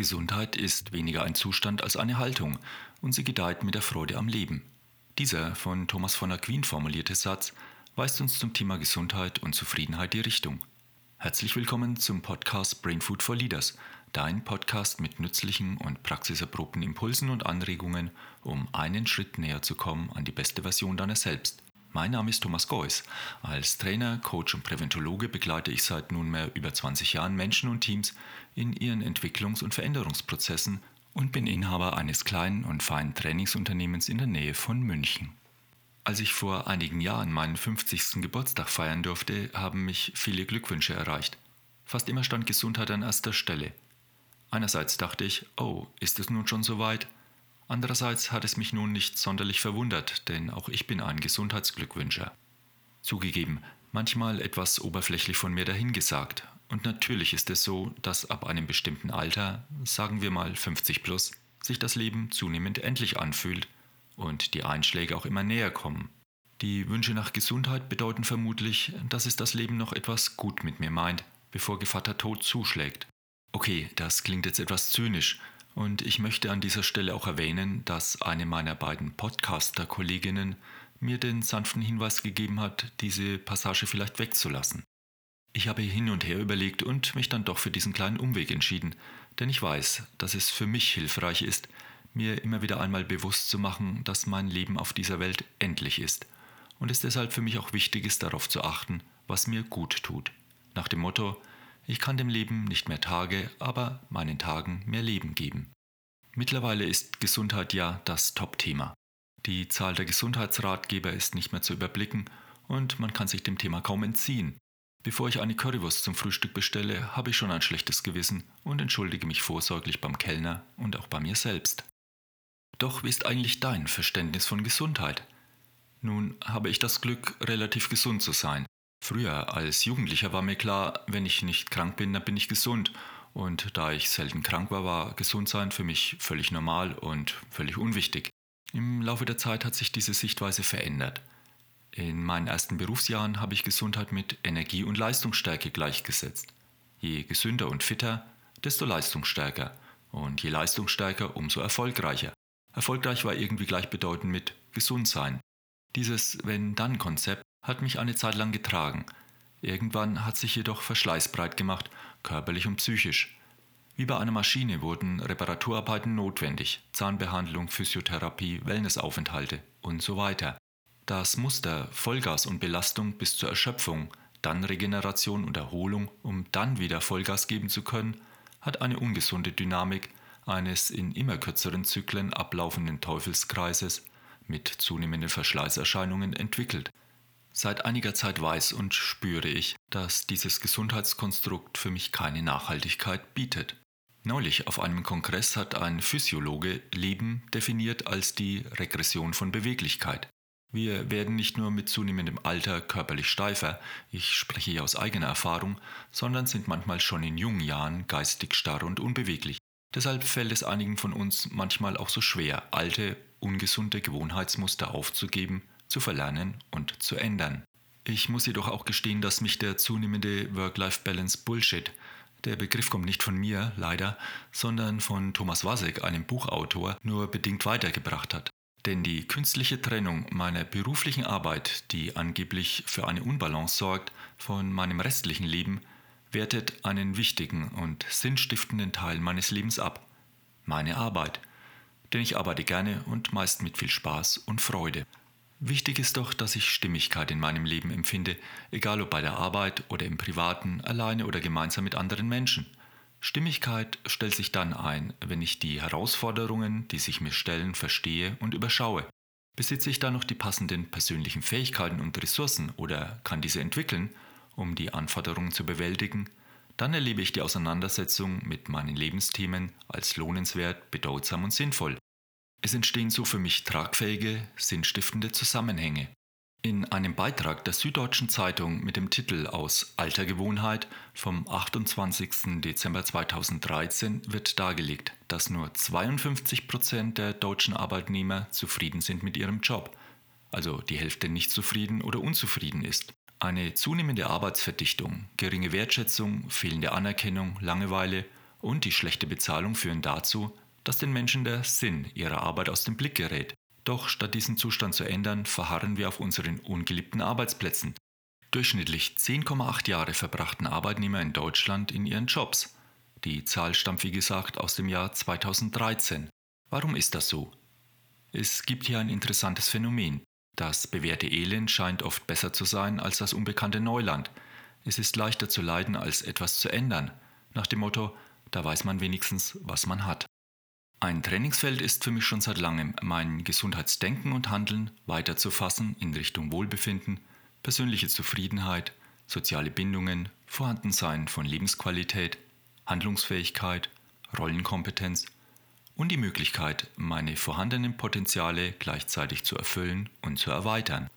Gesundheit ist weniger ein Zustand als eine Haltung und sie gedeiht mit der Freude am Leben. Dieser von Thomas von Aquin formulierte Satz weist uns zum Thema Gesundheit und Zufriedenheit die Richtung. Herzlich willkommen zum Podcast Brain Food for Leaders, dein Podcast mit nützlichen und praxiserprobten Impulsen und Anregungen, um einen Schritt näher zu kommen an die beste Version deiner selbst. Mein Name ist Thomas Geuss. Als Trainer, Coach und Präventologe begleite ich seit nunmehr über 20 Jahren Menschen und Teams in ihren Entwicklungs- und Veränderungsprozessen und bin Inhaber eines kleinen und feinen Trainingsunternehmens in der Nähe von München. Als ich vor einigen Jahren meinen 50. Geburtstag feiern durfte, haben mich viele Glückwünsche erreicht. Fast immer stand Gesundheit an erster Stelle. Einerseits dachte ich, oh, ist es nun schon so weit? Andererseits hat es mich nun nicht sonderlich verwundert, denn auch ich bin ein Gesundheitsglückwünscher. Zugegeben, manchmal etwas oberflächlich von mir dahingesagt. Und natürlich ist es so, dass ab einem bestimmten Alter, sagen wir mal 50 plus, sich das Leben zunehmend endlich anfühlt und die Einschläge auch immer näher kommen. Die Wünsche nach Gesundheit bedeuten vermutlich, dass es das Leben noch etwas gut mit mir meint, bevor Gevatter Tod zuschlägt. Okay, das klingt jetzt etwas zynisch, und ich möchte an dieser Stelle auch erwähnen, dass eine meiner beiden Podcaster-Kolleginnen mir den sanften Hinweis gegeben hat, diese Passage vielleicht wegzulassen. Ich habe hin und her überlegt und mich dann doch für diesen kleinen Umweg entschieden, denn ich weiß, dass es für mich hilfreich ist, mir immer wieder einmal bewusst zu machen, dass mein Leben auf dieser Welt endlich ist und es deshalb für mich auch wichtig ist, darauf zu achten, was mir gut tut. Nach dem Motto, ich kann dem Leben nicht mehr Tage, aber meinen Tagen mehr Leben geben. Mittlerweile ist Gesundheit ja das Top-Thema. Die Zahl der Gesundheitsratgeber ist nicht mehr zu überblicken und man kann sich dem Thema kaum entziehen. Bevor ich eine Currywurst zum Frühstück bestelle, habe ich schon ein schlechtes Gewissen und entschuldige mich vorsorglich beim Kellner und auch bei mir selbst. Doch wie ist eigentlich dein Verständnis von Gesundheit? Nun habe ich das Glück, relativ gesund zu sein. Früher als Jugendlicher war mir klar, wenn ich nicht krank bin, dann bin ich gesund. Und da ich selten krank war, war Gesundsein für mich völlig normal und völlig unwichtig. Im Laufe der Zeit hat sich diese Sichtweise verändert. In meinen ersten Berufsjahren habe ich Gesundheit mit Energie und Leistungsstärke gleichgesetzt. Je gesünder und fitter, desto leistungsstärker. Und je leistungsstärker, umso erfolgreicher. Erfolgreich war irgendwie gleichbedeutend mit gesund sein. Dieses Wenn-Dann-Konzept hat mich eine Zeit lang getragen. Irgendwann hat sich jedoch Verschleiß breit gemacht, körperlich und psychisch. Wie bei einer Maschine wurden Reparaturarbeiten notwendig, Zahnbehandlung, Physiotherapie, Wellnessaufenthalte und so weiter. Das Muster Vollgas und Belastung bis zur Erschöpfung, dann Regeneration und Erholung, um dann wieder Vollgas geben zu können, hat eine ungesunde Dynamik eines in immer kürzeren Zyklen ablaufenden Teufelskreises mit zunehmenden Verschleißerscheinungen entwickelt. Seit einiger Zeit weiß und spüre ich, dass dieses Gesundheitskonstrukt für mich keine Nachhaltigkeit bietet. Neulich auf einem Kongress hat ein Physiologe Leben definiert als die Regression von Beweglichkeit. Wir werden nicht nur mit zunehmendem Alter körperlich steifer, ich spreche hier aus eigener Erfahrung, sondern sind manchmal schon in jungen Jahren geistig starr und unbeweglich. Deshalb fällt es einigen von uns manchmal auch so schwer, alte, ungesunde Gewohnheitsmuster aufzugeben zu verlernen und zu ändern. Ich muss jedoch auch gestehen, dass mich der zunehmende Work-Life-Balance Bullshit, der Begriff kommt nicht von mir, leider, sondern von Thomas Wasek, einem Buchautor, nur bedingt weitergebracht hat. Denn die künstliche Trennung meiner beruflichen Arbeit, die angeblich für eine Unbalance sorgt, von meinem restlichen Leben, wertet einen wichtigen und sinnstiftenden Teil meines Lebens ab. Meine Arbeit. Denn ich arbeite gerne und meist mit viel Spaß und Freude. Wichtig ist doch, dass ich Stimmigkeit in meinem Leben empfinde, egal ob bei der Arbeit oder im Privaten, alleine oder gemeinsam mit anderen Menschen. Stimmigkeit stellt sich dann ein, wenn ich die Herausforderungen, die sich mir stellen, verstehe und überschaue. Besitze ich dann noch die passenden persönlichen Fähigkeiten und Ressourcen oder kann diese entwickeln, um die Anforderungen zu bewältigen, dann erlebe ich die Auseinandersetzung mit meinen Lebensthemen als lohnenswert, bedeutsam und sinnvoll. Es entstehen so für mich tragfähige, sinnstiftende Zusammenhänge. In einem Beitrag der Süddeutschen Zeitung mit dem Titel Aus alter Gewohnheit vom 28. Dezember 2013 wird dargelegt, dass nur 52 Prozent der deutschen Arbeitnehmer zufrieden sind mit ihrem Job, also die Hälfte nicht zufrieden oder unzufrieden ist. Eine zunehmende Arbeitsverdichtung, geringe Wertschätzung, fehlende Anerkennung, Langeweile und die schlechte Bezahlung führen dazu, dass den Menschen der Sinn ihrer Arbeit aus dem Blick gerät. Doch statt diesen Zustand zu ändern, verharren wir auf unseren ungeliebten Arbeitsplätzen. Durchschnittlich 10,8 Jahre verbrachten Arbeitnehmer in Deutschland in ihren Jobs. Die Zahl stammt wie gesagt aus dem Jahr 2013. Warum ist das so? Es gibt hier ein interessantes Phänomen. Das bewährte Elend scheint oft besser zu sein als das unbekannte Neuland. Es ist leichter zu leiden als etwas zu ändern. Nach dem Motto, da weiß man wenigstens, was man hat. Ein Trainingsfeld ist für mich schon seit langem, mein Gesundheitsdenken und Handeln weiterzufassen in Richtung Wohlbefinden, persönliche Zufriedenheit, soziale Bindungen, Vorhandensein von Lebensqualität, Handlungsfähigkeit, Rollenkompetenz und die Möglichkeit, meine vorhandenen Potenziale gleichzeitig zu erfüllen und zu erweitern.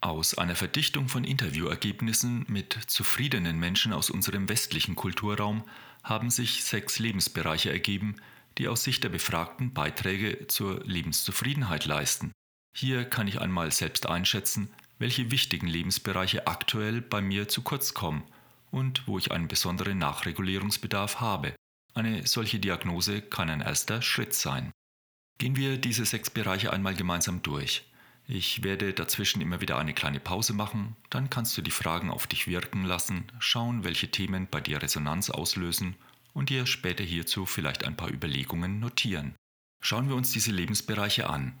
Aus einer Verdichtung von Interviewergebnissen mit zufriedenen Menschen aus unserem westlichen Kulturraum haben sich sechs Lebensbereiche ergeben, die aus Sicht der Befragten Beiträge zur Lebenszufriedenheit leisten. Hier kann ich einmal selbst einschätzen, welche wichtigen Lebensbereiche aktuell bei mir zu kurz kommen und wo ich einen besonderen Nachregulierungsbedarf habe. Eine solche Diagnose kann ein erster Schritt sein. Gehen wir diese sechs Bereiche einmal gemeinsam durch. Ich werde dazwischen immer wieder eine kleine Pause machen, dann kannst du die Fragen auf dich wirken lassen, schauen, welche Themen bei dir Resonanz auslösen und dir später hierzu vielleicht ein paar Überlegungen notieren. Schauen wir uns diese Lebensbereiche an.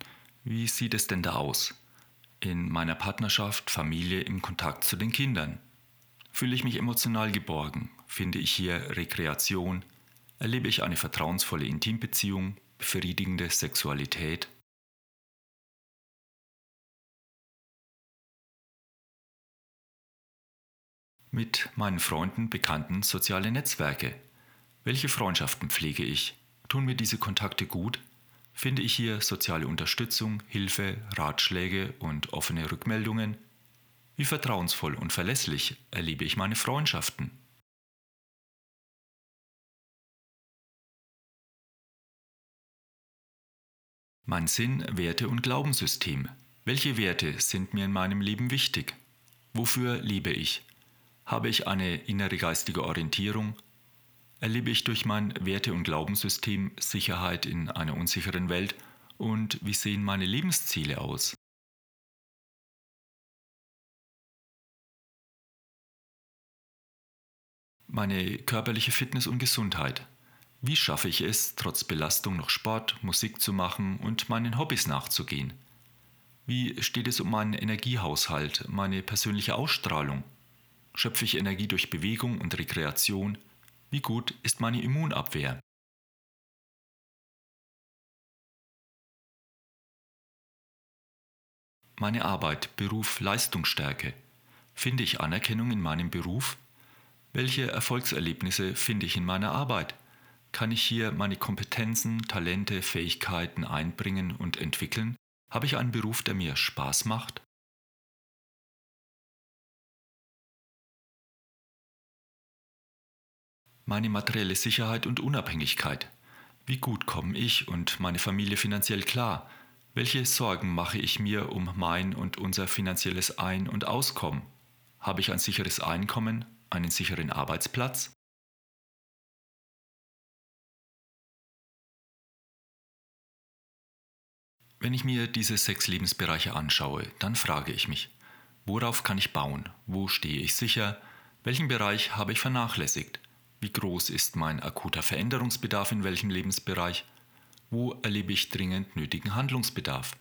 Wie sieht es denn da aus? In meiner Partnerschaft, Familie, im Kontakt zu den Kindern. Fühle ich mich emotional geborgen? Finde ich hier Rekreation? Erlebe ich eine vertrauensvolle Intimbeziehung, befriedigende Sexualität? Mit meinen Freunden, Bekannten, soziale Netzwerke. Welche Freundschaften pflege ich? Tun mir diese Kontakte gut? Finde ich hier soziale Unterstützung, Hilfe, Ratschläge und offene Rückmeldungen? Wie vertrauensvoll und verlässlich erlebe ich meine Freundschaften? Mein Sinn, Werte und Glaubenssystem. Welche Werte sind mir in meinem Leben wichtig? Wofür lebe ich? Habe ich eine innere geistige Orientierung? Erlebe ich durch mein Werte- und Glaubenssystem Sicherheit in einer unsicheren Welt und wie sehen meine Lebensziele aus? Meine körperliche Fitness und Gesundheit. Wie schaffe ich es, trotz Belastung noch Sport, Musik zu machen und meinen Hobbys nachzugehen? Wie steht es um meinen Energiehaushalt, meine persönliche Ausstrahlung? Schöpfe ich Energie durch Bewegung und Rekreation? Wie gut ist meine Immunabwehr? Meine Arbeit, Beruf, Leistungsstärke. Finde ich Anerkennung in meinem Beruf? Welche Erfolgserlebnisse finde ich in meiner Arbeit? Kann ich hier meine Kompetenzen, Talente, Fähigkeiten einbringen und entwickeln? Habe ich einen Beruf, der mir Spaß macht? Meine materielle Sicherheit und Unabhängigkeit. Wie gut komme ich und meine Familie finanziell klar? Welche Sorgen mache ich mir um mein und unser finanzielles Ein- und Auskommen? Habe ich ein sicheres Einkommen, einen sicheren Arbeitsplatz? Wenn ich mir diese sechs Lebensbereiche anschaue, dann frage ich mich, worauf kann ich bauen? Wo stehe ich sicher? Welchen Bereich habe ich vernachlässigt? Wie groß ist mein akuter Veränderungsbedarf in welchem Lebensbereich? Wo erlebe ich dringend nötigen Handlungsbedarf?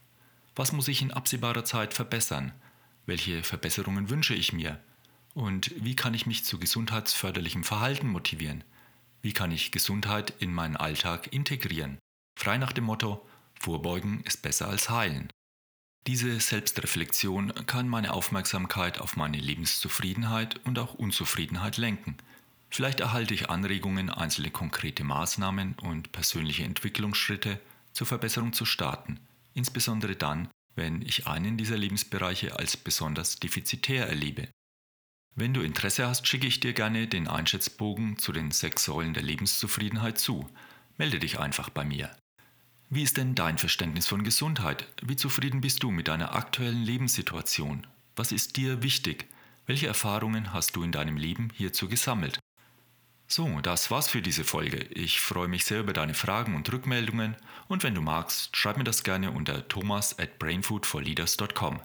Was muss ich in absehbarer Zeit verbessern? Welche Verbesserungen wünsche ich mir? Und wie kann ich mich zu gesundheitsförderlichem Verhalten motivieren? Wie kann ich Gesundheit in meinen Alltag integrieren? Frei nach dem Motto, Vorbeugen ist besser als heilen. Diese Selbstreflexion kann meine Aufmerksamkeit auf meine Lebenszufriedenheit und auch Unzufriedenheit lenken – Vielleicht erhalte ich Anregungen, einzelne konkrete Maßnahmen und persönliche Entwicklungsschritte zur Verbesserung zu starten, insbesondere dann, wenn ich einen dieser Lebensbereiche als besonders defizitär erlebe. Wenn du Interesse hast, schicke ich dir gerne den Einschätzbogen zu den sechs Säulen der Lebenszufriedenheit zu. Melde dich einfach bei mir. Wie ist denn dein Verständnis von Gesundheit? Wie zufrieden bist du mit deiner aktuellen Lebenssituation? Was ist dir wichtig? Welche Erfahrungen hast du in deinem Leben hierzu gesammelt? So, das war's für diese Folge. Ich freue mich sehr über deine Fragen und Rückmeldungen und wenn du magst, schreib mir das gerne unter thomas at brainfoodforleaders.com.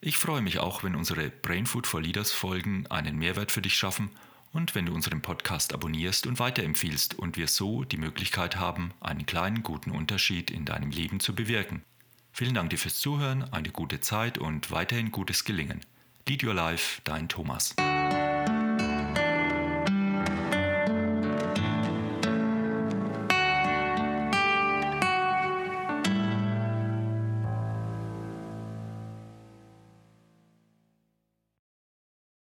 Ich freue mich auch, wenn unsere Brainfood for Leaders Folgen einen Mehrwert für dich schaffen und wenn du unseren Podcast abonnierst und weiterempfiehlst und wir so die Möglichkeit haben, einen kleinen guten Unterschied in deinem Leben zu bewirken. Vielen Dank dir fürs Zuhören, eine gute Zeit und weiterhin gutes Gelingen. Lead Your Life, dein Thomas.